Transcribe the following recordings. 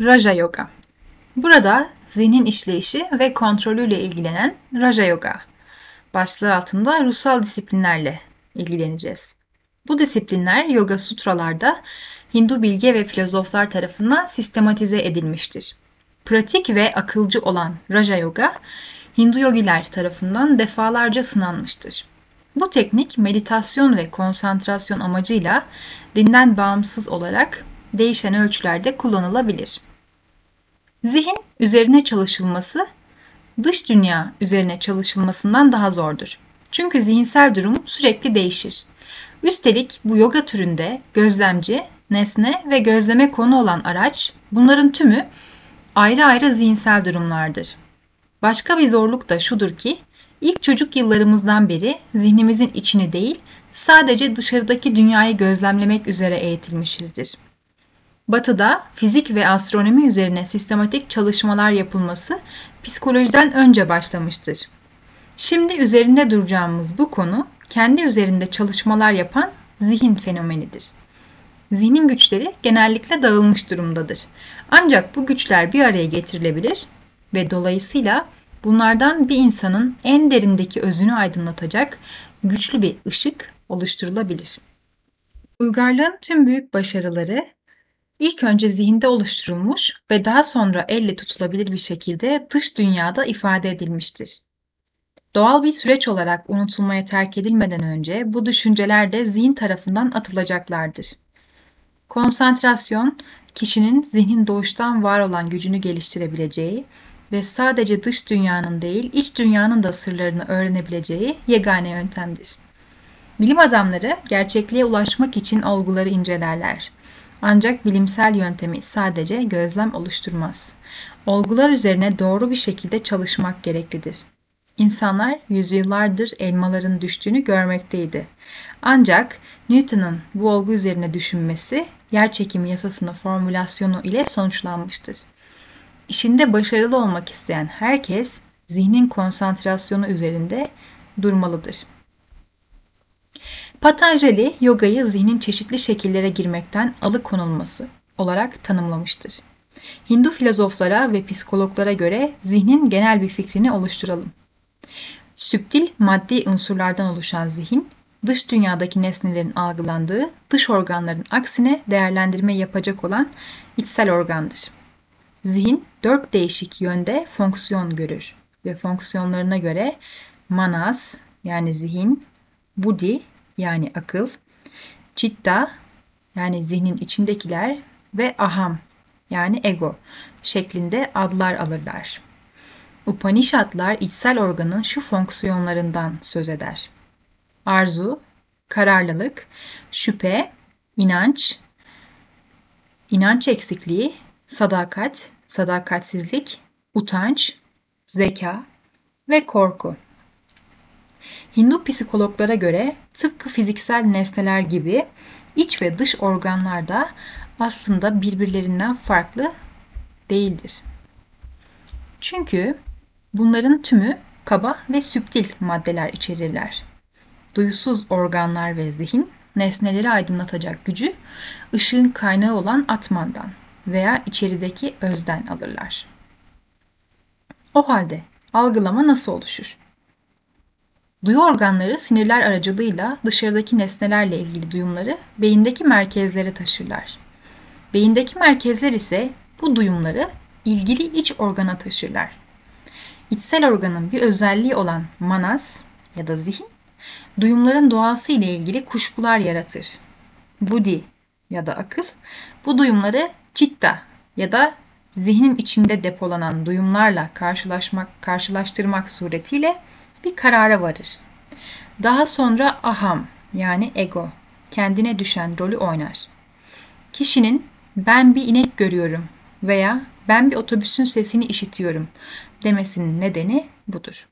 Raja Yoga. Burada zihnin işleyişi ve kontrolüyle ilgilenen Raja Yoga başlığı altında ruhsal disiplinlerle ilgileneceğiz. Bu disiplinler Yoga Sutralarda Hindu bilge ve filozoflar tarafından sistematize edilmiştir. Pratik ve akılcı olan Raja Yoga, Hindu yogiler tarafından defalarca sınanmıştır. Bu teknik meditasyon ve konsantrasyon amacıyla dinden bağımsız olarak değişen ölçülerde kullanılabilir. Zihin üzerine çalışılması dış dünya üzerine çalışılmasından daha zordur. Çünkü zihinsel durum sürekli değişir. Üstelik bu yoga türünde gözlemci, nesne ve gözleme konu olan araç bunların tümü ayrı ayrı zihinsel durumlardır. Başka bir zorluk da şudur ki ilk çocuk yıllarımızdan beri zihnimizin içini değil sadece dışarıdaki dünyayı gözlemlemek üzere eğitilmişizdir. Batı'da fizik ve astronomi üzerine sistematik çalışmalar yapılması psikolojiden önce başlamıştır. Şimdi üzerinde duracağımız bu konu kendi üzerinde çalışmalar yapan zihin fenomenidir. Zihnin güçleri genellikle dağılmış durumdadır. Ancak bu güçler bir araya getirilebilir ve dolayısıyla bunlardan bir insanın en derindeki özünü aydınlatacak güçlü bir ışık oluşturulabilir. Uygarlığın tüm büyük başarıları ilk önce zihinde oluşturulmuş ve daha sonra elle tutulabilir bir şekilde dış dünyada ifade edilmiştir. Doğal bir süreç olarak unutulmaya terk edilmeden önce bu düşünceler de zihin tarafından atılacaklardır. Konsantrasyon, kişinin zihnin doğuştan var olan gücünü geliştirebileceği ve sadece dış dünyanın değil, iç dünyanın da sırlarını öğrenebileceği yegane yöntemdir. Bilim adamları gerçekliğe ulaşmak için olguları incelerler. Ancak bilimsel yöntemi sadece gözlem oluşturmaz. Olgular üzerine doğru bir şekilde çalışmak gereklidir. İnsanlar yüzyıllardır elmaların düştüğünü görmekteydi. Ancak Newton'un bu olgu üzerine düşünmesi yer çekimi yasasının formülasyonu ile sonuçlanmıştır. İşinde başarılı olmak isteyen herkes zihnin konsantrasyonu üzerinde durmalıdır. Patanjali yogayı zihnin çeşitli şekillere girmekten alıkonulması olarak tanımlamıştır. Hindu filozoflara ve psikologlara göre zihnin genel bir fikrini oluşturalım. Süptil maddi unsurlardan oluşan zihin, dış dünyadaki nesnelerin algılandığı dış organların aksine değerlendirme yapacak olan içsel organdır. Zihin dört değişik yönde fonksiyon görür ve fonksiyonlarına göre manas yani zihin, budi yani akıl, citta yani zihnin içindekiler ve aham yani ego şeklinde adlar alırlar. Upanishadlar içsel organın şu fonksiyonlarından söz eder. Arzu, kararlılık, şüphe, inanç, inanç eksikliği, sadakat, sadakatsizlik, utanç, zeka ve korku. Hindu psikologlara göre tıpkı fiziksel nesneler gibi iç ve dış organlar da aslında birbirlerinden farklı değildir. Çünkü bunların tümü kaba ve süptil maddeler içerirler. Duyusuz organlar ve zihin nesneleri aydınlatacak gücü ışığın kaynağı olan atmandan veya içerideki özden alırlar. O halde algılama nasıl oluşur? Duyu organları sinirler aracılığıyla dışarıdaki nesnelerle ilgili duyumları beyindeki merkezlere taşırlar. Beyindeki merkezler ise bu duyumları ilgili iç organa taşırlar. İçsel organın bir özelliği olan manas ya da zihin, duyumların doğası ile ilgili kuşkular yaratır. Budi ya da akıl, bu duyumları citta ya da zihnin içinde depolanan duyumlarla karşılaşmak, karşılaştırmak suretiyle bir karara varır. Daha sonra aham yani ego kendine düşen rolü oynar. Kişinin ben bir inek görüyorum veya ben bir otobüsün sesini işitiyorum demesinin nedeni budur.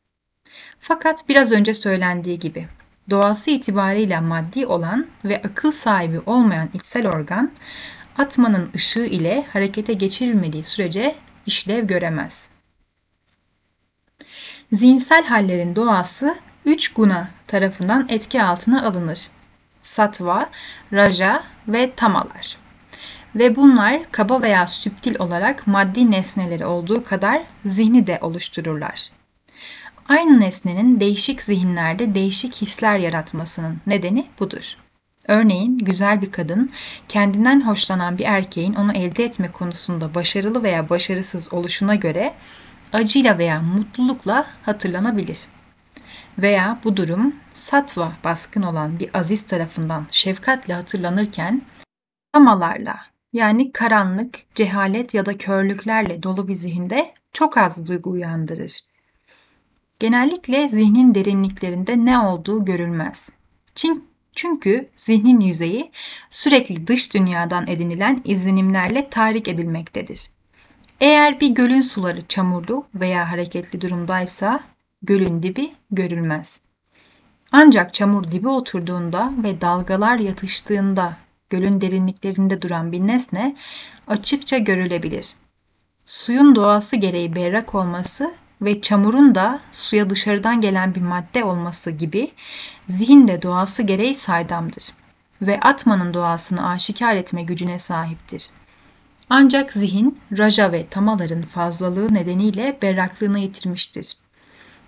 Fakat biraz önce söylendiği gibi doğası itibariyle maddi olan ve akıl sahibi olmayan içsel organ atmanın ışığı ile harekete geçirilmediği sürece işlev göremez. Zihinsel hallerin doğası üç guna tarafından etki altına alınır. Satva, Raja ve Tamalar. Ve bunlar kaba veya süptil olarak maddi nesneleri olduğu kadar zihni de oluştururlar. Aynı nesnenin değişik zihinlerde değişik hisler yaratmasının nedeni budur. Örneğin güzel bir kadın kendinden hoşlanan bir erkeğin onu elde etme konusunda başarılı veya başarısız oluşuna göre acıyla veya mutlulukla hatırlanabilir. Veya bu durum satva baskın olan bir aziz tarafından şefkatle hatırlanırken tamalarla yani karanlık, cehalet ya da körlüklerle dolu bir zihinde çok az duygu uyandırır. Genellikle zihnin derinliklerinde ne olduğu görülmez. Çünkü zihnin yüzeyi sürekli dış dünyadan edinilen izlenimlerle tahrik edilmektedir. Eğer bir gölün suları çamurlu veya hareketli durumdaysa gölün dibi görülmez. Ancak çamur dibi oturduğunda ve dalgalar yatıştığında gölün derinliklerinde duran bir nesne açıkça görülebilir. Suyun doğası gereği berrak olması ve çamurun da suya dışarıdan gelen bir madde olması gibi zihin de doğası gereği saydamdır ve atmanın doğasını aşikar etme gücüne sahiptir. Ancak zihin, raja ve tamaların fazlalığı nedeniyle berraklığını yitirmiştir.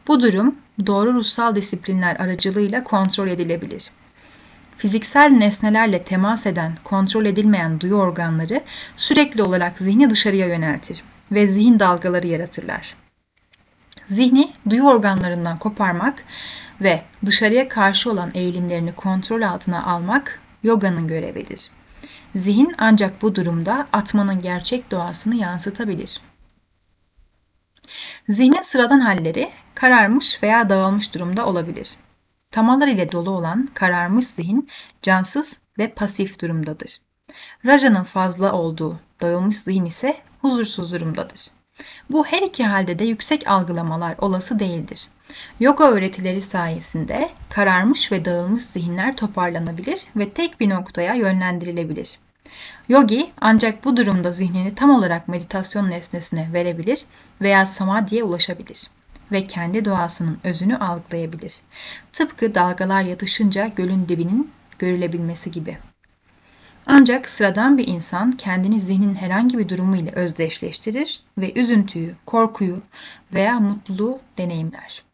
Bu durum doğru ruhsal disiplinler aracılığıyla kontrol edilebilir. Fiziksel nesnelerle temas eden, kontrol edilmeyen duyu organları sürekli olarak zihni dışarıya yöneltir ve zihin dalgaları yaratırlar. Zihni duyu organlarından koparmak ve dışarıya karşı olan eğilimlerini kontrol altına almak yoganın görevidir. Zihin ancak bu durumda atmanın gerçek doğasını yansıtabilir. Zihnin sıradan halleri kararmış veya dağılmış durumda olabilir. Tamalar ile dolu olan kararmış zihin cansız ve pasif durumdadır. Raja'nın fazla olduğu dağılmış zihin ise huzursuz durumdadır. Bu her iki halde de yüksek algılamalar olası değildir. Yoga öğretileri sayesinde kararmış ve dağılmış zihinler toparlanabilir ve tek bir noktaya yönlendirilebilir. Yogi ancak bu durumda zihnini tam olarak meditasyon nesnesine verebilir veya samadhiye ulaşabilir ve kendi doğasının özünü algılayabilir. Tıpkı dalgalar yatışınca gölün dibinin görülebilmesi gibi. Ancak sıradan bir insan kendini zihnin herhangi bir durumu ile özdeşleştirir ve üzüntüyü, korkuyu veya mutluluğu deneyimler.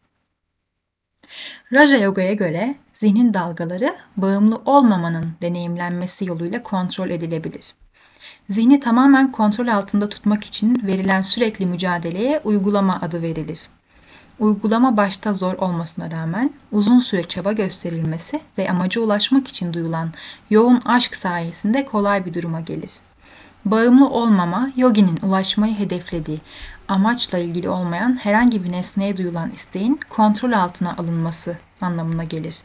Raja Yoga'ya göre zihnin dalgaları bağımlı olmamanın deneyimlenmesi yoluyla kontrol edilebilir. Zihni tamamen kontrol altında tutmak için verilen sürekli mücadeleye uygulama adı verilir. Uygulama başta zor olmasına rağmen uzun süre çaba gösterilmesi ve amaca ulaşmak için duyulan yoğun aşk sayesinde kolay bir duruma gelir. Bağımlı olmama, yoginin ulaşmayı hedeflediği amaçla ilgili olmayan herhangi bir nesneye duyulan isteğin kontrol altına alınması anlamına gelir.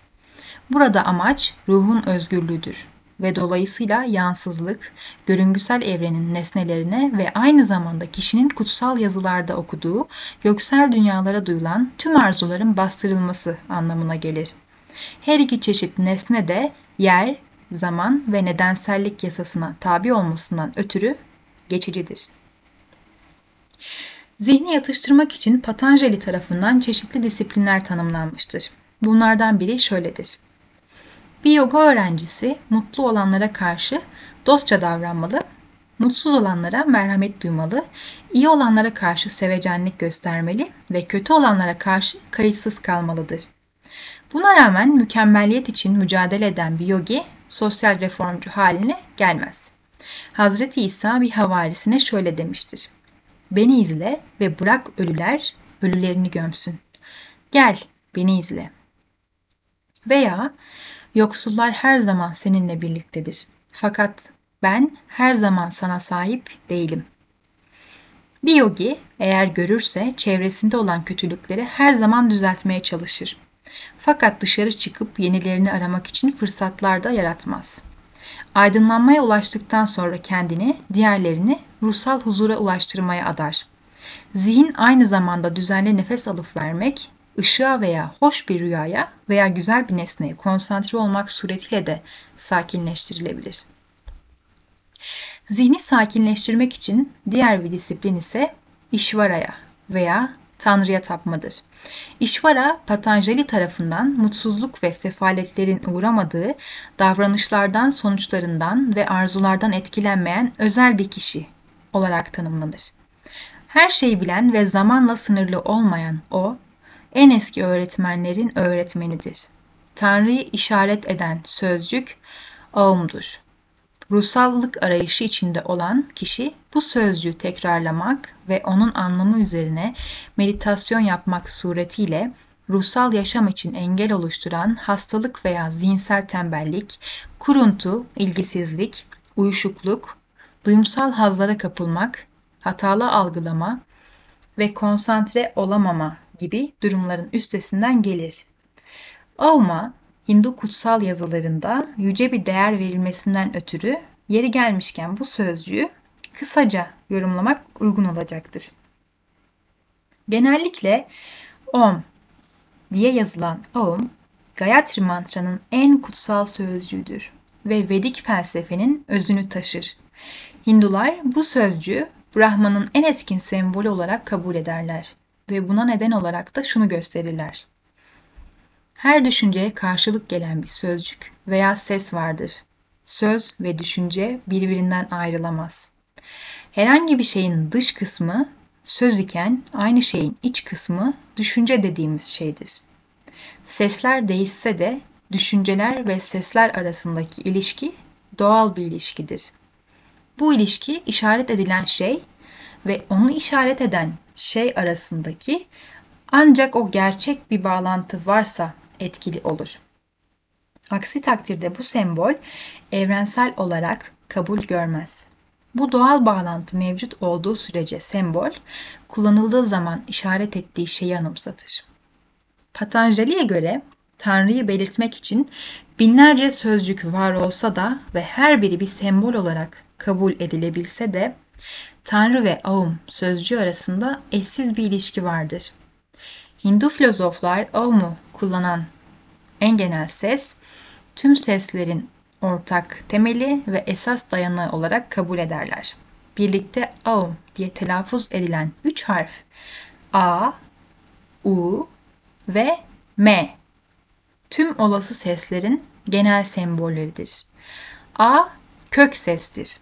Burada amaç ruhun özgürlüğüdür ve dolayısıyla yansızlık, görüngüsel evrenin nesnelerine ve aynı zamanda kişinin kutsal yazılarda okuduğu göksel dünyalara duyulan tüm arzuların bastırılması anlamına gelir. Her iki çeşit nesne de yer, zaman ve nedensellik yasasına tabi olmasından ötürü geçicidir. Zihni yatıştırmak için Patanjali tarafından çeşitli disiplinler tanımlanmıştır. Bunlardan biri şöyledir. Bir yoga öğrencisi mutlu olanlara karşı dostça davranmalı, mutsuz olanlara merhamet duymalı, iyi olanlara karşı sevecenlik göstermeli ve kötü olanlara karşı kayıtsız kalmalıdır. Buna rağmen mükemmelliyet için mücadele eden bir yogi sosyal reformcu haline gelmez. Hazreti İsa bir havarisine şöyle demiştir. Beni izle ve bırak ölüler ölülerini gömsün. Gel, beni izle. Veya yoksullar her zaman seninle birliktedir. Fakat ben her zaman sana sahip değilim. Bir yogi eğer görürse çevresinde olan kötülükleri her zaman düzeltmeye çalışır. Fakat dışarı çıkıp yenilerini aramak için fırsatlar da yaratmaz. Aydınlanmaya ulaştıktan sonra kendini, diğerlerini ruhsal huzura ulaştırmaya adar. Zihin aynı zamanda düzenli nefes alıp vermek, ışığa veya hoş bir rüyaya veya güzel bir nesneye konsantre olmak suretiyle de sakinleştirilebilir. Zihni sakinleştirmek için diğer bir disiplin ise işvaraya veya Tanrı'ya tapmadır. İşvara, Patanjali tarafından mutsuzluk ve sefaletlerin uğramadığı, davranışlardan, sonuçlarından ve arzulardan etkilenmeyen özel bir kişi olarak tanımlanır. Her şeyi bilen ve zamanla sınırlı olmayan o, en eski öğretmenlerin öğretmenidir. Tanrı'yı işaret eden sözcük Aum'dur. Ruhsallık arayışı içinde olan kişi bu sözcüğü tekrarlamak ve onun anlamı üzerine meditasyon yapmak suretiyle ruhsal yaşam için engel oluşturan hastalık veya zihinsel tembellik, kuruntu, ilgisizlik, uyuşukluk, duyumsal hazlara kapılmak, hatalı algılama ve konsantre olamama gibi durumların üstesinden gelir. Avma, Hindu kutsal yazılarında yüce bir değer verilmesinden ötürü yeri gelmişken bu sözcüğü kısaca yorumlamak uygun olacaktır. Genellikle Om diye yazılan Om, Gayatri mantranın en kutsal sözcüğüdür ve Vedik felsefenin özünü taşır. Hindular bu sözcüğü Brahman'ın en etkin sembolü olarak kabul ederler ve buna neden olarak da şunu gösterirler. Her düşünceye karşılık gelen bir sözcük veya ses vardır. Söz ve düşünce birbirinden ayrılamaz. Herhangi bir şeyin dış kısmı söz iken aynı şeyin iç kısmı düşünce dediğimiz şeydir. Sesler değişse de düşünceler ve sesler arasındaki ilişki doğal bir ilişkidir. Bu ilişki işaret edilen şey ve onu işaret eden şey arasındaki ancak o gerçek bir bağlantı varsa etkili olur. Aksi takdirde bu sembol evrensel olarak kabul görmez. Bu doğal bağlantı mevcut olduğu sürece sembol, kullanıldığı zaman işaret ettiği şeyi anımsatır. Patanjali'ye göre Tanrı'yı belirtmek için binlerce sözcük var olsa da ve her biri bir sembol olarak kabul edilebilse de Tanrı ve Aum sözcüğü arasında eşsiz bir ilişki vardır. Hindu filozoflar Aum'u kullanan en genel ses, tüm seslerin ortak temeli ve esas dayanağı olarak kabul ederler. Birlikte Aum diye telaffuz edilen üç harf A, U ve M tüm olası seslerin genel sembolleridir. A kök sestir.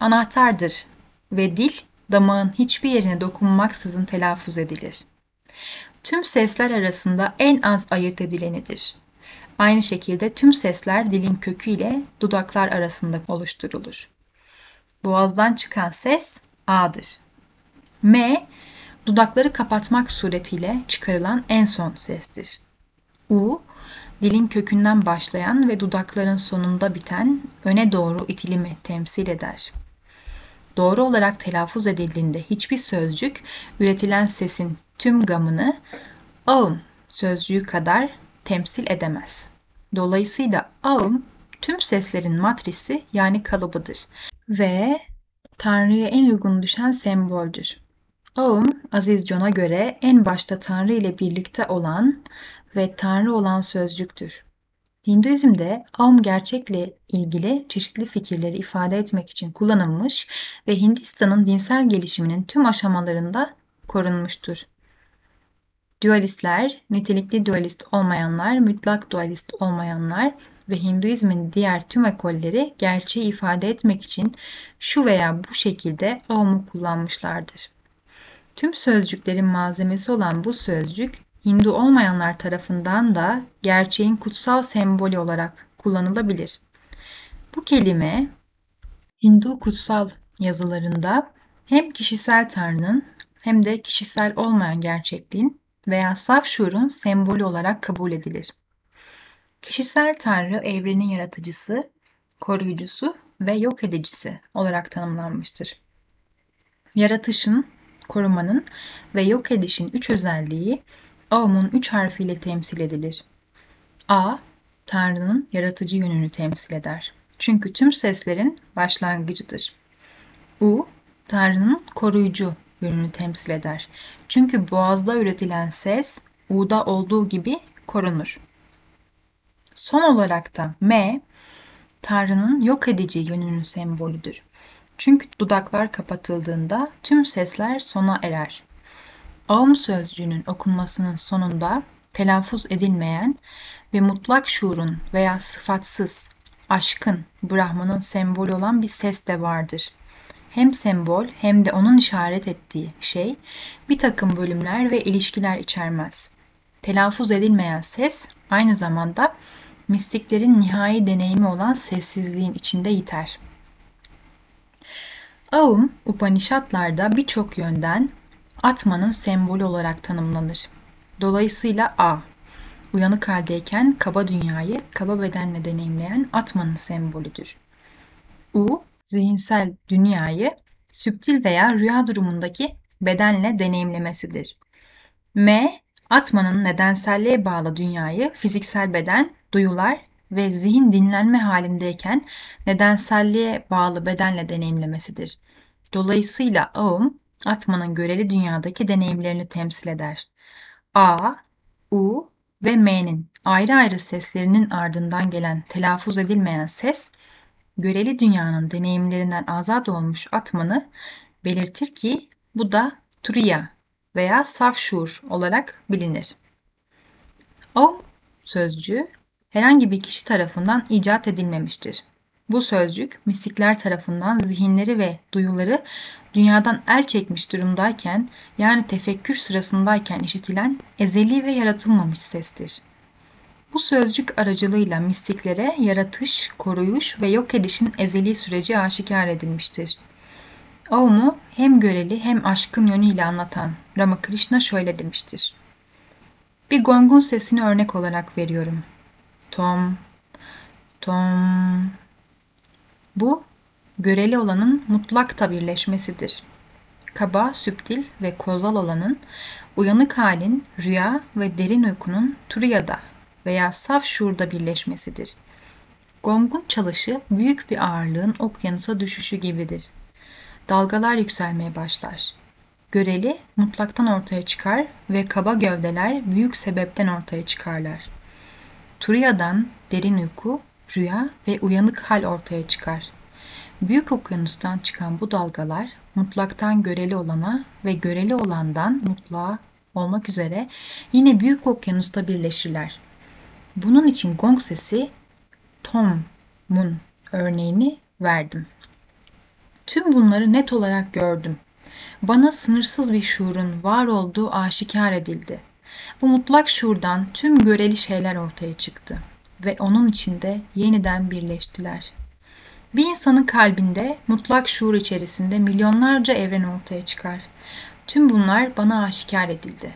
Anahtardır ve dil damağın hiçbir yerine dokunmaksızın telaffuz edilir. Tüm sesler arasında en az ayırt edilenidir. Aynı şekilde tüm sesler dilin kökü ile dudaklar arasında oluşturulur. Boğazdan çıkan ses A'dır. M, dudakları kapatmak suretiyle çıkarılan en son sestir. U, dilin kökünden başlayan ve dudakların sonunda biten öne doğru itilimi temsil eder. Doğru olarak telaffuz edildiğinde hiçbir sözcük üretilen sesin tüm gamını ağım sözcüğü kadar temsil edemez. Dolayısıyla ağım tüm seslerin matrisi yani kalıbıdır ve Tanrı'ya en uygun düşen semboldür. Ağım Aziz John'a göre en başta Tanrı ile birlikte olan ve Tanrı olan sözcüktür. Hinduizm'de Aum gerçekle ilgili çeşitli fikirleri ifade etmek için kullanılmış ve Hindistan'ın dinsel gelişiminin tüm aşamalarında korunmuştur. Dualistler, nitelikli dualist olmayanlar, mutlak dualist olmayanlar ve Hinduizmin diğer tüm ekolleri gerçeği ifade etmek için şu veya bu şekilde Aum'u kullanmışlardır. Tüm sözcüklerin malzemesi olan bu sözcük Hindu olmayanlar tarafından da gerçeğin kutsal sembolü olarak kullanılabilir. Bu kelime Hindu kutsal yazılarında hem kişisel tanrının hem de kişisel olmayan gerçekliğin veya saf şuurun sembolü olarak kabul edilir. Kişisel tanrı evrenin yaratıcısı, koruyucusu ve yok edicisi olarak tanımlanmıştır. Yaratışın, korumanın ve yok edişin üç özelliği Aum'un üç harfiyle temsil edilir. A, Tanrı'nın yaratıcı yönünü temsil eder. Çünkü tüm seslerin başlangıcıdır. U, Tanrı'nın koruyucu yönünü temsil eder. Çünkü boğazda üretilen ses U'da olduğu gibi korunur. Son olarak da M, Tanrı'nın yok edici yönünün sembolüdür. Çünkü dudaklar kapatıldığında tüm sesler sona erer. Aum sözcüğünün okunmasının sonunda telaffuz edilmeyen ve mutlak şuurun veya sıfatsız, aşkın, Brahman'ın sembolü olan bir ses de vardır. Hem sembol hem de onun işaret ettiği şey bir takım bölümler ve ilişkiler içermez. Telaffuz edilmeyen ses aynı zamanda mistiklerin nihai deneyimi olan sessizliğin içinde yiter. Aum, Upanishadlarda birçok yönden Atmanın sembolü olarak tanımlanır. Dolayısıyla A, uyanık haldeyken kaba dünyayı kaba bedenle deneyimleyen Atmanın sembolüdür. U, zihinsel dünyayı süptil veya rüya durumundaki bedenle deneyimlemesidir. M, Atmanın nedenselliğe bağlı dünyayı fiziksel beden, duyular ve zihin dinlenme halindeyken nedenselliğe bağlı bedenle deneyimlemesidir. Dolayısıyla Aum, Atman'ın göreli dünyadaki deneyimlerini temsil eder. A, U ve M'nin ayrı ayrı seslerinin ardından gelen telaffuz edilmeyen ses, göreli dünyanın deneyimlerinden azat olmuş Atman'ı belirtir ki bu da Turiya veya saf şuur olarak bilinir. O sözcüğü herhangi bir kişi tarafından icat edilmemiştir. Bu sözcük mistikler tarafından zihinleri ve duyuları dünyadan el çekmiş durumdayken yani tefekkür sırasındayken işitilen ezeli ve yaratılmamış sestir. Bu sözcük aracılığıyla mistiklere yaratış, koruyuş ve yok edişin ezeli süreci aşikar edilmiştir. Avmu hem göreli hem aşkın yönüyle anlatan Ramakrishna şöyle demiştir. Bir gongun sesini örnek olarak veriyorum. Tom, tom. Bu göreli olanın mutlakta birleşmesidir. Kaba, süptil ve kozal olanın uyanık halin rüya ve derin uykunun turiyada veya saf şuurda birleşmesidir. Gongun çalışı büyük bir ağırlığın okyanusa düşüşü gibidir. Dalgalar yükselmeye başlar. Göreli mutlaktan ortaya çıkar ve kaba gövdeler büyük sebepten ortaya çıkarlar. Turiya'dan derin uyku, rüya ve uyanık hal ortaya çıkar. Büyük okyanustan çıkan bu dalgalar mutlaktan göreli olana ve göreli olandan mutlağa olmak üzere yine büyük okyanusta birleşirler. Bunun için gong sesi Tom'un örneğini verdim. Tüm bunları net olarak gördüm. Bana sınırsız bir şuurun var olduğu aşikar edildi. Bu mutlak şuurdan tüm göreli şeyler ortaya çıktı ve onun içinde yeniden birleştiler. Bir insanın kalbinde mutlak şuur içerisinde milyonlarca evren ortaya çıkar. Tüm bunlar bana aşikar edildi.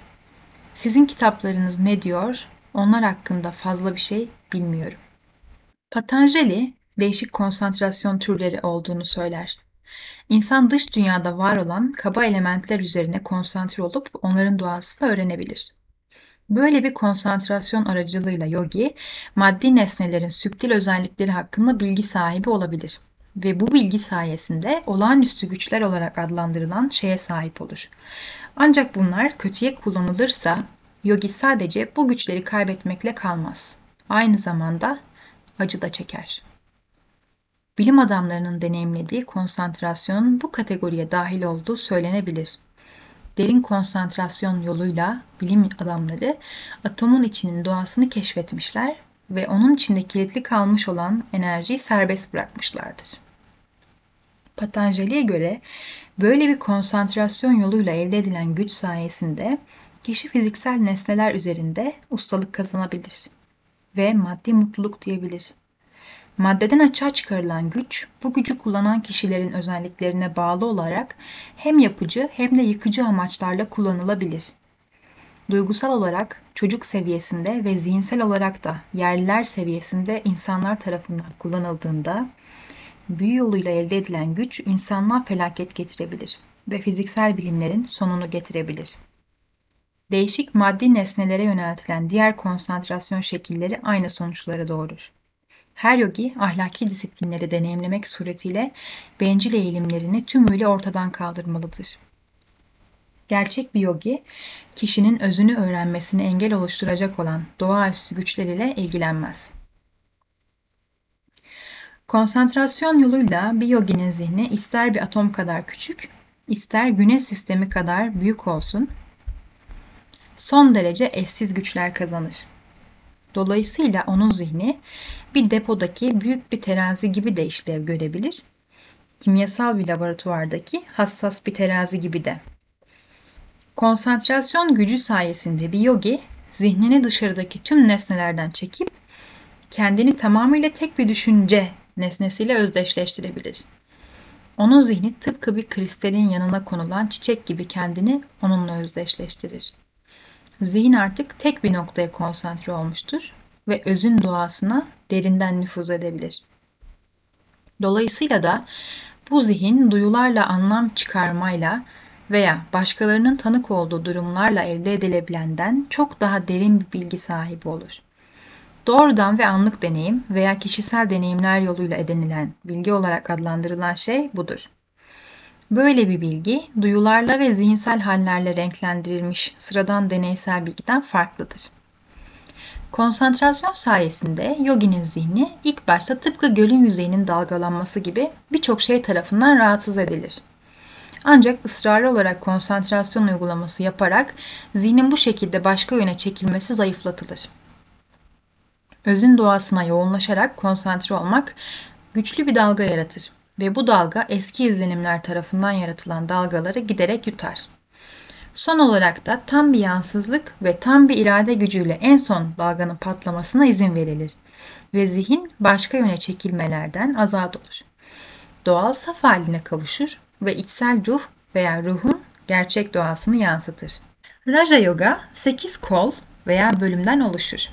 Sizin kitaplarınız ne diyor? Onlar hakkında fazla bir şey bilmiyorum. Patanjali değişik konsantrasyon türleri olduğunu söyler. İnsan dış dünyada var olan kaba elementler üzerine konsantre olup onların doğasını öğrenebilir. Böyle bir konsantrasyon aracılığıyla yogi, maddi nesnelerin süptil özellikleri hakkında bilgi sahibi olabilir ve bu bilgi sayesinde olağanüstü güçler olarak adlandırılan şeye sahip olur. Ancak bunlar kötüye kullanılırsa yogi sadece bu güçleri kaybetmekle kalmaz. Aynı zamanda acı da çeker. Bilim adamlarının deneyimlediği konsantrasyonun bu kategoriye dahil olduğu söylenebilir derin konsantrasyon yoluyla bilim adamları atomun içinin doğasını keşfetmişler ve onun içinde kilitli kalmış olan enerjiyi serbest bırakmışlardır. Patanjali'ye göre böyle bir konsantrasyon yoluyla elde edilen güç sayesinde kişi fiziksel nesneler üzerinde ustalık kazanabilir ve maddi mutluluk duyabilir. Maddeden açığa çıkarılan güç, bu gücü kullanan kişilerin özelliklerine bağlı olarak hem yapıcı hem de yıkıcı amaçlarla kullanılabilir. Duygusal olarak çocuk seviyesinde ve zihinsel olarak da yerliler seviyesinde insanlar tarafından kullanıldığında büyü yoluyla elde edilen güç insanlığa felaket getirebilir ve fiziksel bilimlerin sonunu getirebilir. Değişik maddi nesnelere yöneltilen diğer konsantrasyon şekilleri aynı sonuçları doğurur. Her yogi ahlaki disiplinleri deneyimlemek suretiyle bencil eğilimlerini tümüyle ortadan kaldırmalıdır. Gerçek bir yogi, kişinin özünü öğrenmesine engel oluşturacak olan doğaüstü güçler ile ilgilenmez. Konsantrasyon yoluyla bir yoginin zihni ister bir atom kadar küçük, ister güneş sistemi kadar büyük olsun, son derece eşsiz güçler kazanır. Dolayısıyla onun zihni bir depodaki büyük bir terazi gibi de işlev görebilir. Kimyasal bir laboratuvardaki hassas bir terazi gibi de. Konsantrasyon gücü sayesinde bir yogi zihnini dışarıdaki tüm nesnelerden çekip kendini tamamıyla tek bir düşünce nesnesiyle özdeşleştirebilir. Onun zihni tıpkı bir kristalin yanına konulan çiçek gibi kendini onunla özdeşleştirir. Zihin artık tek bir noktaya konsantre olmuştur ve özün doğasına derinden nüfuz edebilir. Dolayısıyla da bu zihin duyularla anlam çıkarmayla veya başkalarının tanık olduğu durumlarla elde edilebilenden çok daha derin bir bilgi sahibi olur. Doğrudan ve anlık deneyim veya kişisel deneyimler yoluyla edinilen bilgi olarak adlandırılan şey budur. Böyle bir bilgi duyularla ve zihinsel hallerle renklendirilmiş sıradan deneysel bilgiden farklıdır. Konsantrasyon sayesinde yoginin zihni ilk başta tıpkı gölün yüzeyinin dalgalanması gibi birçok şey tarafından rahatsız edilir. Ancak ısrarlı olarak konsantrasyon uygulaması yaparak zihnin bu şekilde başka yöne çekilmesi zayıflatılır. Özün doğasına yoğunlaşarak konsantre olmak güçlü bir dalga yaratır ve bu dalga eski izlenimler tarafından yaratılan dalgaları giderek yutar. Son olarak da tam bir yansızlık ve tam bir irade gücüyle en son dalganın patlamasına izin verilir ve zihin başka yöne çekilmelerden azat olur. Doğal saf haline kavuşur ve içsel ruh veya ruhun gerçek doğasını yansıtır. Raja Yoga 8 kol veya bölümden oluşur.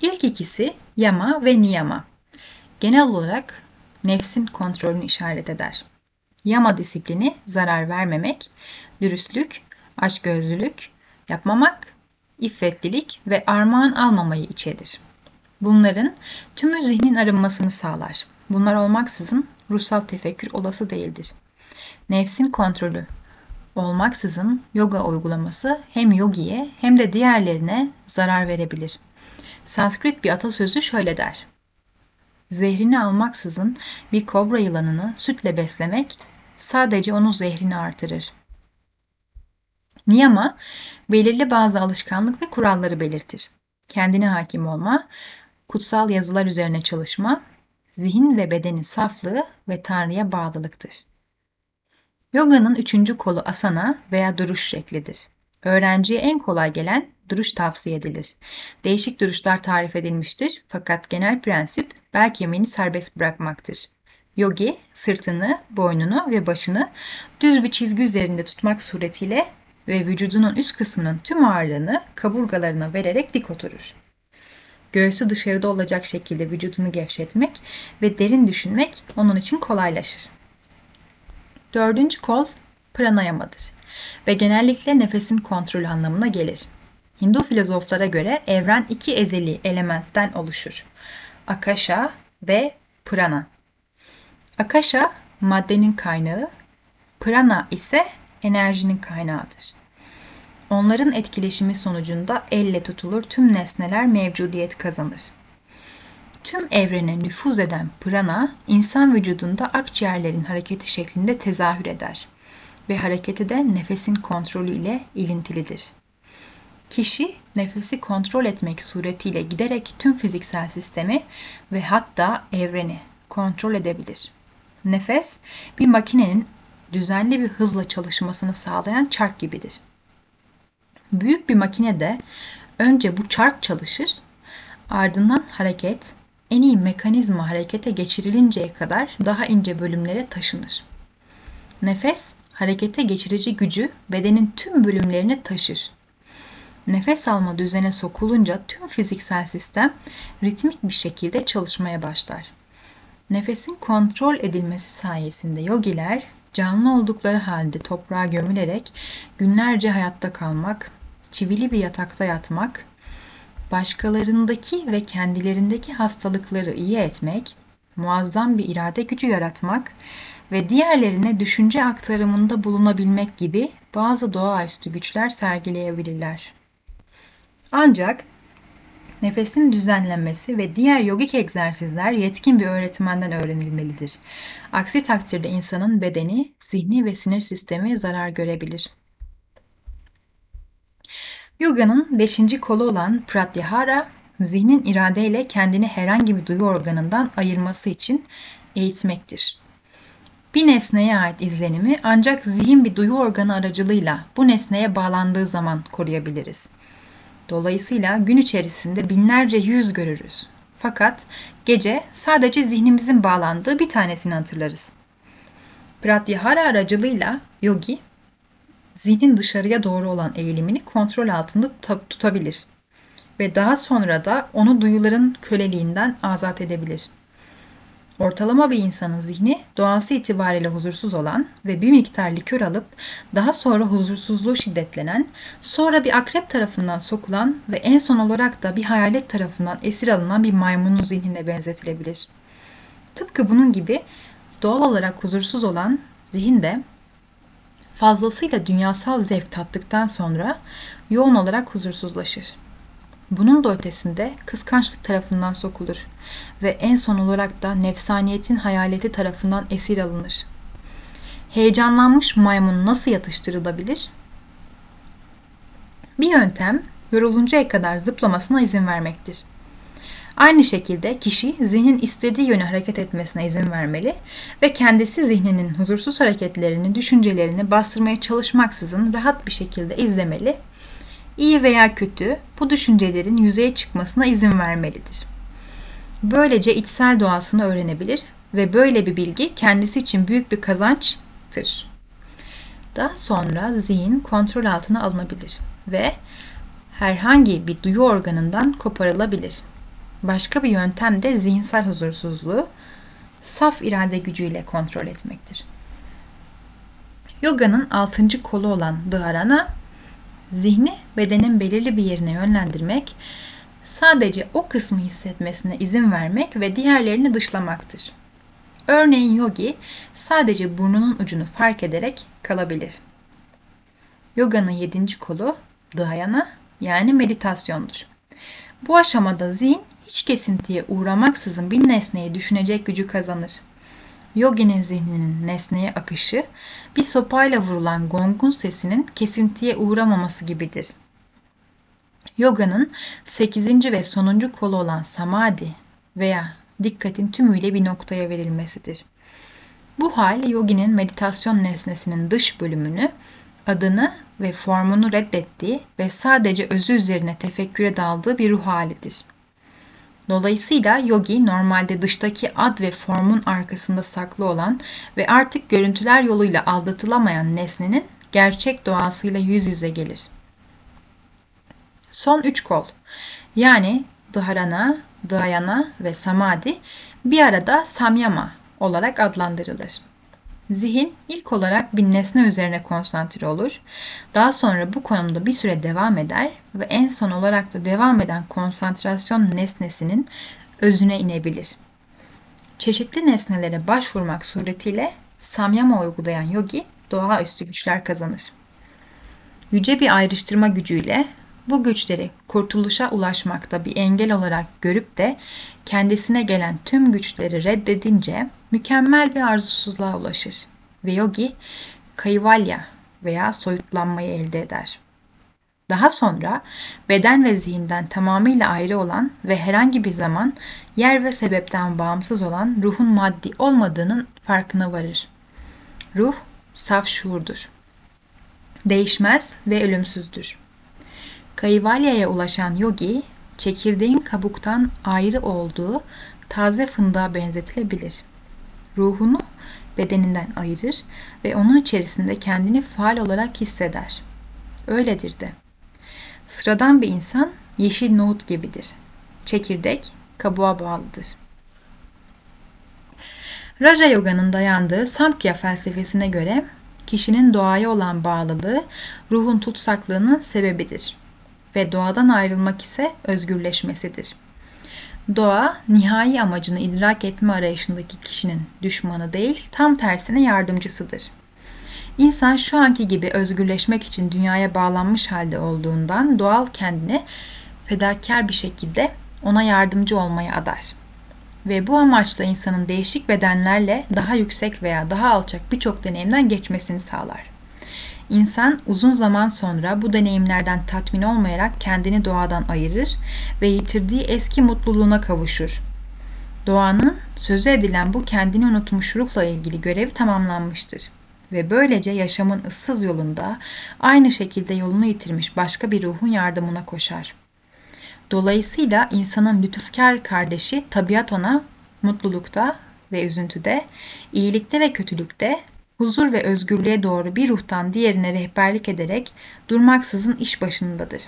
İlk ikisi yama ve niyama. Genel olarak nefsin kontrolünü işaret eder. Yama disiplini zarar vermemek, dürüstlük, açgözlülük, yapmamak, iffetlilik ve armağan almamayı içerir. Bunların tümü zihnin arınmasını sağlar. Bunlar olmaksızın ruhsal tefekkür olası değildir. Nefsin kontrolü olmaksızın yoga uygulaması hem yogiye hem de diğerlerine zarar verebilir. Sanskrit bir atasözü şöyle der. Zehrini almaksızın bir kobra yılanını sütle beslemek sadece onun zehrini artırır. Niyama belirli bazı alışkanlık ve kuralları belirtir. Kendine hakim olma, kutsal yazılar üzerine çalışma, zihin ve bedenin saflığı ve Tanrı'ya bağlılıktır. Yoga'nın üçüncü kolu asana veya duruş şeklidir. Öğrenciye en kolay gelen duruş tavsiye edilir. Değişik duruşlar tarif edilmiştir fakat genel prensip bel kemiğini serbest bırakmaktır. Yogi sırtını, boynunu ve başını düz bir çizgi üzerinde tutmak suretiyle ve vücudunun üst kısmının tüm ağırlığını kaburgalarına vererek dik oturur. Göğsü dışarıda olacak şekilde vücudunu gevşetmek ve derin düşünmek onun için kolaylaşır. Dördüncü kol pranayamadır ve genellikle nefesin kontrolü anlamına gelir. Hindu filozoflara göre evren iki ezeli elementten oluşur. Akasha ve prana. Akasha maddenin kaynağı, prana ise enerjinin kaynağıdır. Onların etkileşimi sonucunda elle tutulur tüm nesneler mevcudiyet kazanır. Tüm evrene nüfuz eden prana, insan vücudunda akciğerlerin hareketi şeklinde tezahür eder ve hareketi de nefesin kontrolü ile ilintilidir. Kişi nefesi kontrol etmek suretiyle giderek tüm fiziksel sistemi ve hatta evreni kontrol edebilir. Nefes bir makinenin düzenli bir hızla çalışmasını sağlayan çark gibidir. Büyük bir makinede önce bu çark çalışır, ardından hareket en iyi mekanizma harekete geçirilinceye kadar daha ince bölümlere taşınır. Nefes harekete geçirici gücü bedenin tüm bölümlerine taşır. Nefes alma düzene sokulunca tüm fiziksel sistem ritmik bir şekilde çalışmaya başlar. Nefesin kontrol edilmesi sayesinde yogiler canlı oldukları halde toprağa gömülerek günlerce hayatta kalmak, çivili bir yatakta yatmak, başkalarındaki ve kendilerindeki hastalıkları iyi etmek, muazzam bir irade gücü yaratmak ve diğerlerine düşünce aktarımında bulunabilmek gibi bazı doğaüstü güçler sergileyebilirler. Ancak nefesin düzenlenmesi ve diğer yogik egzersizler yetkin bir öğretmenden öğrenilmelidir. Aksi takdirde insanın bedeni, zihni ve sinir sistemi zarar görebilir. Yoga'nın beşinci kolu olan Pratyahara, zihnin iradeyle kendini herhangi bir duyu organından ayırması için eğitmektir. Bir nesneye ait izlenimi ancak zihin bir duyu organı aracılığıyla bu nesneye bağlandığı zaman koruyabiliriz. Dolayısıyla gün içerisinde binlerce yüz görürüz. Fakat gece sadece zihnimizin bağlandığı bir tanesini hatırlarız. Pratyahara aracılığıyla yogi zihnin dışarıya doğru olan eğilimini kontrol altında tutabilir ve daha sonra da onu duyuların köleliğinden azat edebilir. Ortalama bir insanın zihni doğası itibariyle huzursuz olan ve bir miktar likör alıp daha sonra huzursuzluğu şiddetlenen, sonra bir akrep tarafından sokulan ve en son olarak da bir hayalet tarafından esir alınan bir maymunun zihnine benzetilebilir. Tıpkı bunun gibi doğal olarak huzursuz olan zihin de fazlasıyla dünyasal zevk tattıktan sonra yoğun olarak huzursuzlaşır. Bunun da ötesinde kıskançlık tarafından sokulur ve en son olarak da nefsaniyetin hayaleti tarafından esir alınır. Heyecanlanmış maymun nasıl yatıştırılabilir? Bir yöntem yoruluncaya kadar zıplamasına izin vermektir. Aynı şekilde kişi zihnin istediği yöne hareket etmesine izin vermeli ve kendisi zihninin huzursuz hareketlerini, düşüncelerini bastırmaya çalışmaksızın rahat bir şekilde izlemeli. İyi veya kötü bu düşüncelerin yüzeye çıkmasına izin vermelidir. Böylece içsel doğasını öğrenebilir ve böyle bir bilgi kendisi için büyük bir kazançtır. Daha sonra zihin kontrol altına alınabilir ve herhangi bir duyu organından koparılabilir. Başka bir yöntem de zihinsel huzursuzluğu saf irade gücüyle kontrol etmektir. Yoga'nın altıncı kolu olan dharana, zihni bedenin belirli bir yerine yönlendirmek, sadece o kısmı hissetmesine izin vermek ve diğerlerini dışlamaktır. Örneğin yogi sadece burnunun ucunu fark ederek kalabilir. Yoga'nın yedinci kolu dhyana yani meditasyondur. Bu aşamada zihin hiç kesintiye uğramaksızın bir nesneyi düşünecek gücü kazanır. Yoginin zihninin nesneye akışı bir sopayla vurulan gongun sesinin kesintiye uğramaması gibidir. Yoga'nın 8. ve sonuncu kolu olan samadhi veya dikkatin tümüyle bir noktaya verilmesidir. Bu hal yoginin meditasyon nesnesinin dış bölümünü, adını ve formunu reddettiği ve sadece özü üzerine tefekküre daldığı bir ruh halidir. Dolayısıyla yogi normalde dıştaki ad ve formun arkasında saklı olan ve artık görüntüler yoluyla aldatılamayan nesnenin gerçek doğasıyla yüz yüze gelir. Son üç kol yani dharana, dhyana ve samadhi bir arada samyama olarak adlandırılır. Zihin ilk olarak bir nesne üzerine konsantre olur. Daha sonra bu konumda bir süre devam eder ve en son olarak da devam eden konsantrasyon nesnesinin özüne inebilir. Çeşitli nesnelere başvurmak suretiyle samyama uygulayan yogi doğaüstü güçler kazanır. Yüce bir ayrıştırma gücüyle bu güçleri kurtuluşa ulaşmakta bir engel olarak görüp de kendisine gelen tüm güçleri reddedince mükemmel bir arzusuzluğa ulaşır ve yogi kayvalya veya soyutlanmayı elde eder. Daha sonra beden ve zihinden tamamıyla ayrı olan ve herhangi bir zaman yer ve sebepten bağımsız olan ruhun maddi olmadığının farkına varır. Ruh saf şuurdur. Değişmez ve ölümsüzdür. Kayvalya'ya ulaşan yogi, çekirdeğin kabuktan ayrı olduğu taze fındığa benzetilebilir. Ruhunu bedeninden ayırır ve onun içerisinde kendini faal olarak hisseder. Öyledir de. Sıradan bir insan yeşil nohut gibidir. Çekirdek kabuğa bağlıdır. Raja Yoga'nın dayandığı Samkhya felsefesine göre kişinin doğaya olan bağlılığı ruhun tutsaklığının sebebidir ve doğadan ayrılmak ise özgürleşmesidir. Doğa, nihai amacını idrak etme arayışındaki kişinin düşmanı değil, tam tersine yardımcısıdır. İnsan şu anki gibi özgürleşmek için dünyaya bağlanmış halde olduğundan doğal kendini fedakar bir şekilde ona yardımcı olmaya adar. Ve bu amaçla insanın değişik bedenlerle daha yüksek veya daha alçak birçok deneyimden geçmesini sağlar. İnsan uzun zaman sonra bu deneyimlerden tatmin olmayarak kendini doğadan ayırır ve yitirdiği eski mutluluğuna kavuşur. Doğanın sözü edilen bu kendini unutmuş ruhla ilgili görev tamamlanmıştır ve böylece yaşamın ıssız yolunda aynı şekilde yolunu yitirmiş başka bir ruhun yardımına koşar. Dolayısıyla insanın lütufkar kardeşi tabiat ona mutlulukta ve üzüntüde, iyilikte ve kötülükte, huzur ve özgürlüğe doğru bir ruhtan diğerine rehberlik ederek durmaksızın iş başındadır.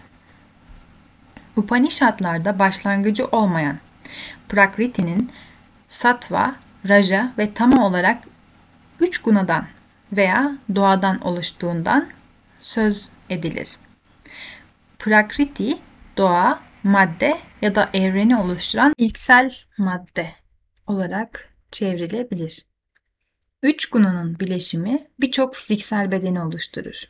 Upanishadlarda başlangıcı olmayan Prakriti'nin Sattva, Raja ve Tama olarak üç gunadan veya doğadan oluştuğundan söz edilir. Prakriti, doğa, madde ya da evreni oluşturan ilksel madde olarak çevrilebilir. Üç gunanın bileşimi birçok fiziksel bedeni oluşturur.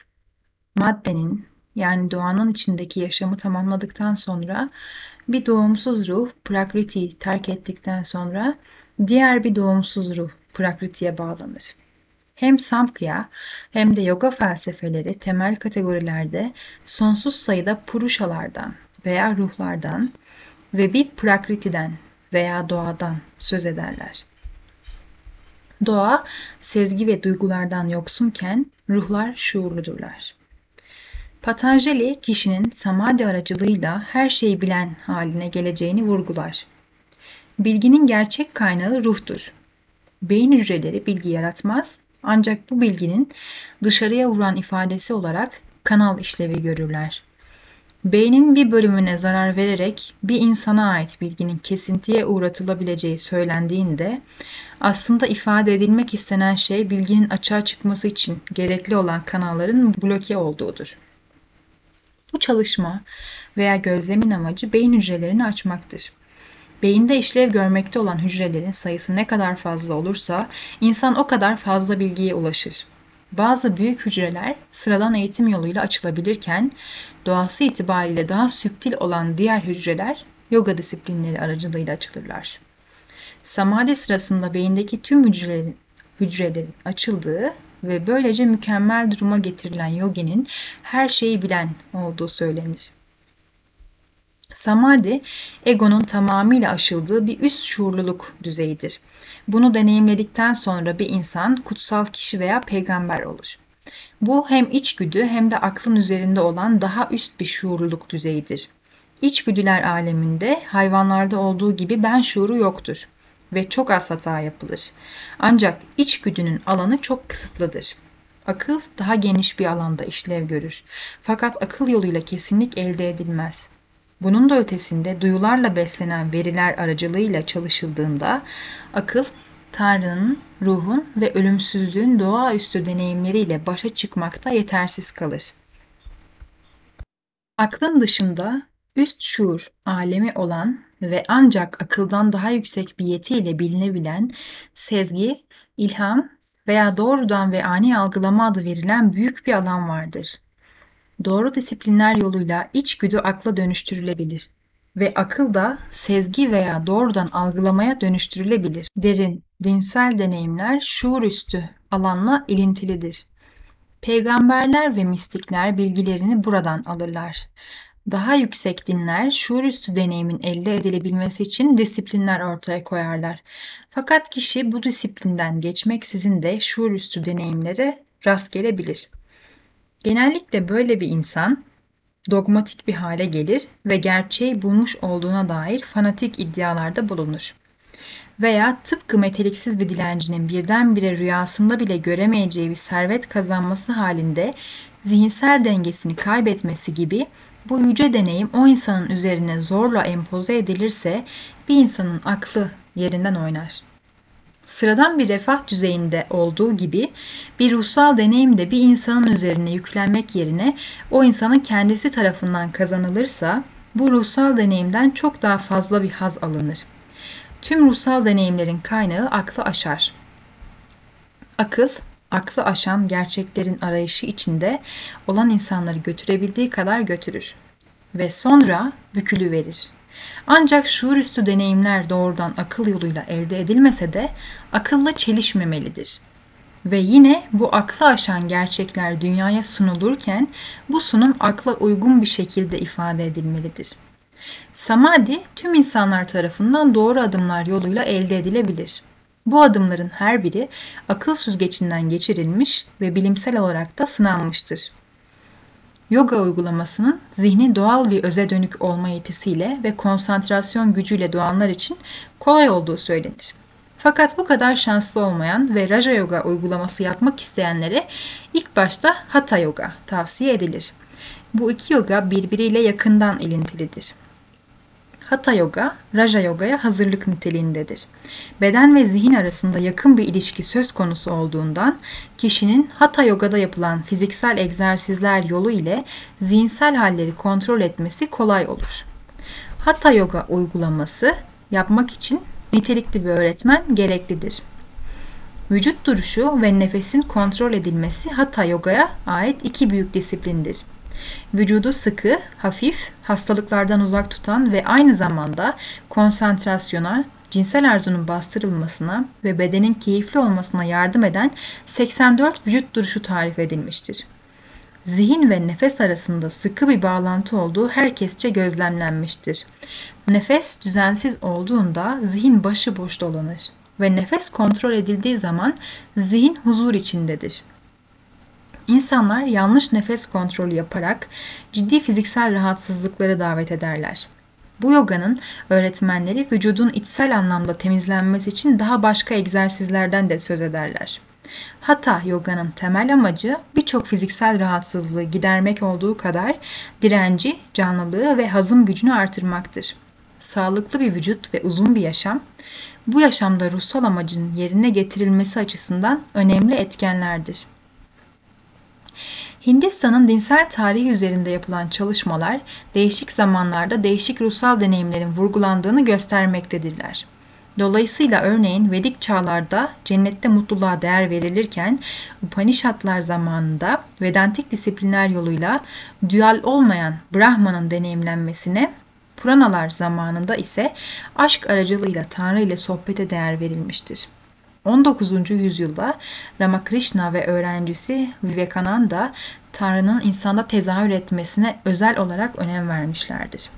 Maddenin yani doğanın içindeki yaşamı tamamladıktan sonra bir doğumsuz ruh Prakriti'yi terk ettikten sonra diğer bir doğumsuz ruh Prakriti'ye bağlanır. Hem Samkhya hem de yoga felsefeleri temel kategorilerde sonsuz sayıda puruşalardan veya ruhlardan ve bir Prakriti'den veya doğadan söz ederler. Doğa, sezgi ve duygulardan yoksunken ruhlar şuurludurlar. Patanjali kişinin samadhi aracılığıyla her şeyi bilen haline geleceğini vurgular. Bilginin gerçek kaynağı ruhtur. Beyin hücreleri bilgi yaratmaz ancak bu bilginin dışarıya vuran ifadesi olarak kanal işlevi görürler. Beynin bir bölümüne zarar vererek bir insana ait bilginin kesintiye uğratılabileceği söylendiğinde aslında ifade edilmek istenen şey bilginin açığa çıkması için gerekli olan kanalların bloke olduğudur. Bu çalışma veya gözlemin amacı beyin hücrelerini açmaktır. Beyinde işlev görmekte olan hücrelerin sayısı ne kadar fazla olursa insan o kadar fazla bilgiye ulaşır. Bazı büyük hücreler sıradan eğitim yoluyla açılabilirken doğası itibariyle daha süptil olan diğer hücreler yoga disiplinleri aracılığıyla açılırlar. Samadhi sırasında beyindeki tüm hücrelerin, hücrelerin açıldığı ve böylece mükemmel duruma getirilen yoginin her şeyi bilen olduğu söylenir. Samadhi, egonun tamamıyla aşıldığı bir üst şuurluluk düzeyidir. Bunu deneyimledikten sonra bir insan kutsal kişi veya peygamber olur. Bu hem içgüdü hem de aklın üzerinde olan daha üst bir şuurluluk düzeyidir. İçgüdüler aleminde hayvanlarda olduğu gibi ben şuuru yoktur ve çok az hata yapılır. Ancak içgüdünün alanı çok kısıtlıdır. Akıl daha geniş bir alanda işlev görür. Fakat akıl yoluyla kesinlik elde edilmez. Bunun da ötesinde duyularla beslenen veriler aracılığıyla çalışıldığında akıl Tanrı'nın, ruhun ve ölümsüzlüğün doğaüstü deneyimleriyle başa çıkmakta yetersiz kalır. Aklın dışında üst şuur alemi olan ve ancak akıldan daha yüksek bir yetiyle bilinebilen sezgi, ilham veya doğrudan ve ani algılama adı verilen büyük bir alan vardır. Doğru disiplinler yoluyla içgüdü akla dönüştürülebilir ve akıl da sezgi veya doğrudan algılamaya dönüştürülebilir. Derin, dinsel deneyimler şuur üstü alanla ilintilidir. Peygamberler ve mistikler bilgilerini buradan alırlar. Daha yüksek dinler şuurüstü deneyimin elde edilebilmesi için disiplinler ortaya koyarlar. Fakat kişi bu disiplinden geçmeksizin de şuurüstü deneyimlere rast gelebilir. Genellikle böyle bir insan dogmatik bir hale gelir ve gerçeği bulmuş olduğuna dair fanatik iddialarda bulunur. Veya tıpkı meteliksiz bir dilencinin birdenbire rüyasında bile göremeyeceği bir servet kazanması halinde zihinsel dengesini kaybetmesi gibi bu yüce deneyim o insanın üzerine zorla empoze edilirse bir insanın aklı yerinden oynar. Sıradan bir refah düzeyinde olduğu gibi bir ruhsal deneyim de bir insanın üzerine yüklenmek yerine o insanın kendisi tarafından kazanılırsa bu ruhsal deneyimden çok daha fazla bir haz alınır. Tüm ruhsal deneyimlerin kaynağı aklı aşar. Akıl, aklı aşan gerçeklerin arayışı içinde olan insanları götürebildiği kadar götürür ve sonra bükülü verir. Ancak şuurüstü deneyimler doğrudan akıl yoluyla elde edilmese de akılla çelişmemelidir. Ve yine bu akla aşan gerçekler dünyaya sunulurken bu sunum akla uygun bir şekilde ifade edilmelidir. Samadhi tüm insanlar tarafından doğru adımlar yoluyla elde edilebilir. Bu adımların her biri akıl süzgecinden geçirilmiş ve bilimsel olarak da sınanmıştır. Yoga uygulamasının zihni doğal bir öze dönük olma yetisiyle ve konsantrasyon gücüyle doğanlar için kolay olduğu söylenir. Fakat bu kadar şanslı olmayan ve Raja Yoga uygulaması yapmak isteyenlere ilk başta Hatha Yoga tavsiye edilir. Bu iki yoga birbiriyle yakından ilintilidir. Hatha Yoga, Raja Yoga'ya hazırlık niteliğindedir. Beden ve zihin arasında yakın bir ilişki söz konusu olduğundan kişinin Hatha Yoga'da yapılan fiziksel egzersizler yolu ile zihinsel halleri kontrol etmesi kolay olur. Hatha Yoga uygulaması yapmak için nitelikli bir öğretmen gereklidir. Vücut duruşu ve nefesin kontrol edilmesi Hatha Yoga'ya ait iki büyük disiplindir. Vücudu sıkı, hafif, hastalıklardan uzak tutan ve aynı zamanda konsantrasyona, cinsel arzunun bastırılmasına ve bedenin keyifli olmasına yardım eden 84 vücut duruşu tarif edilmiştir. Zihin ve nefes arasında sıkı bir bağlantı olduğu herkesçe gözlemlenmiştir. Nefes düzensiz olduğunda zihin başıboş dolanır ve nefes kontrol edildiği zaman zihin huzur içindedir. İnsanlar yanlış nefes kontrolü yaparak ciddi fiziksel rahatsızlıkları davet ederler. Bu yoganın öğretmenleri vücudun içsel anlamda temizlenmesi için daha başka egzersizlerden de söz ederler. Hatta yoganın temel amacı birçok fiziksel rahatsızlığı gidermek olduğu kadar direnci, canlılığı ve hazım gücünü artırmaktır. Sağlıklı bir vücut ve uzun bir yaşam, bu yaşamda ruhsal amacın yerine getirilmesi açısından önemli etkenlerdir. Hindistan'ın dinsel tarihi üzerinde yapılan çalışmalar değişik zamanlarda değişik ruhsal deneyimlerin vurgulandığını göstermektedirler. Dolayısıyla örneğin Vedik çağlarda cennette mutluluğa değer verilirken Upanishadlar zamanında Vedantik disiplinler yoluyla dual olmayan Brahman'ın deneyimlenmesine Puranalar zamanında ise aşk aracılığıyla Tanrı ile sohbete değer verilmiştir. 19. yüzyılda Ramakrishna ve öğrencisi Vivekananda Tanrı'nın insanda tezahür etmesine özel olarak önem vermişlerdir.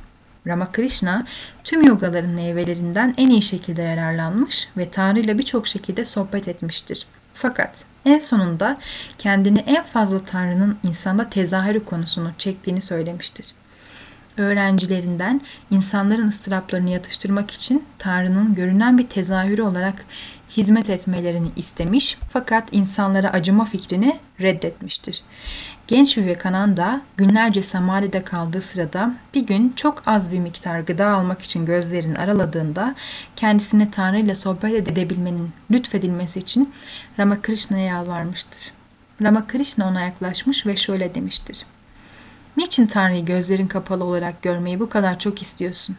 Ramakrishna tüm yogaların meyvelerinden en iyi şekilde yararlanmış ve Tanrı ile birçok şekilde sohbet etmiştir. Fakat en sonunda kendini en fazla Tanrı'nın insanda tezahürü konusunu çektiğini söylemiştir. Öğrencilerinden insanların ıstıraplarını yatıştırmak için Tanrı'nın görünen bir tezahürü olarak hizmet etmelerini istemiş fakat insanlara acıma fikrini reddetmiştir. Genç Vivekananda günlerce samadide kaldığı sırada bir gün çok az bir miktar gıda almak için gözlerini araladığında kendisine Tanrı ile sohbet edebilmenin lütfedilmesi için Ramakrishna'ya yalvarmıştır. Ramakrishna ona yaklaşmış ve şöyle demiştir. Niçin Tanrı'yı gözlerin kapalı olarak görmeyi bu kadar çok istiyorsun?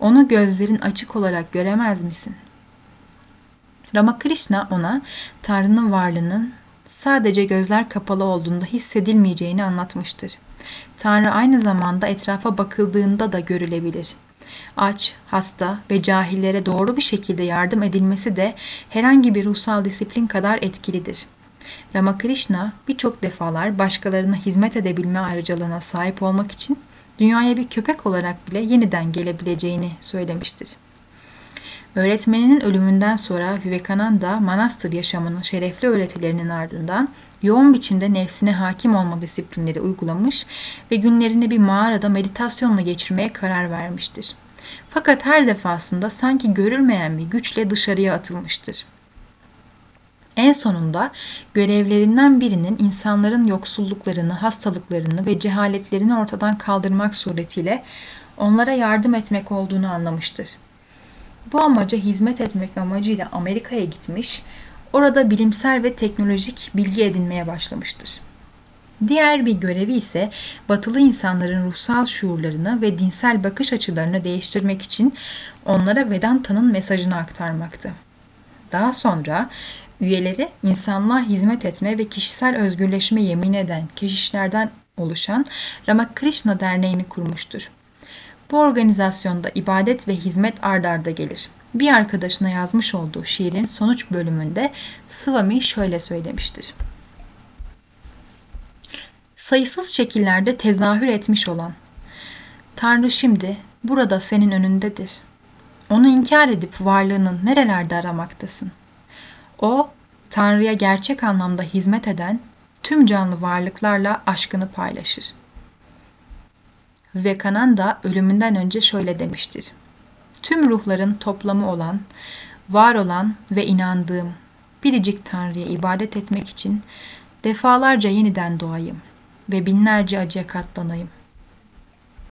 Onu gözlerin açık olarak göremez misin? Ramakrishna ona Tanrı'nın varlığının sadece gözler kapalı olduğunda hissedilmeyeceğini anlatmıştır. Tanrı aynı zamanda etrafa bakıldığında da görülebilir. Aç, hasta ve cahillere doğru bir şekilde yardım edilmesi de herhangi bir ruhsal disiplin kadar etkilidir. Ramakrishna birçok defalar başkalarına hizmet edebilme ayrıcalığına sahip olmak için dünyaya bir köpek olarak bile yeniden gelebileceğini söylemiştir. Öğretmeninin ölümünden sonra Vivekananda manastır yaşamının şerefli öğretilerinin ardından yoğun biçimde nefsine hakim olma disiplinleri uygulamış ve günlerini bir mağarada meditasyonla geçirmeye karar vermiştir. Fakat her defasında sanki görülmeyen bir güçle dışarıya atılmıştır. En sonunda görevlerinden birinin insanların yoksulluklarını, hastalıklarını ve cehaletlerini ortadan kaldırmak suretiyle onlara yardım etmek olduğunu anlamıştır. Bu amaca hizmet etmek amacıyla Amerika'ya gitmiş, orada bilimsel ve teknolojik bilgi edinmeye başlamıştır. Diğer bir görevi ise batılı insanların ruhsal şuurlarını ve dinsel bakış açılarını değiştirmek için onlara Vedanta'nın mesajını aktarmaktı. Daha sonra üyeleri insanlığa hizmet etme ve kişisel özgürleşme yemin eden keşişlerden oluşan Ramakrishna Derneği'ni kurmuştur. Bu organizasyonda ibadet ve hizmet ard arda gelir. bir arkadaşına yazmış olduğu şiirin sonuç bölümünde Swami şöyle söylemiştir. Sayısız şekillerde tezahür etmiş olan Tanrı şimdi burada senin önündedir. Onu inkar edip varlığının nerelerde aramaktasın? O, Tanrı'ya gerçek anlamda hizmet eden tüm canlı varlıklarla aşkını paylaşır. Vivekananda ölümünden önce şöyle demiştir. Tüm ruhların toplamı olan, var olan ve inandığım biricik Tanrı'ya ibadet etmek için defalarca yeniden doğayım ve binlerce acıya katlanayım.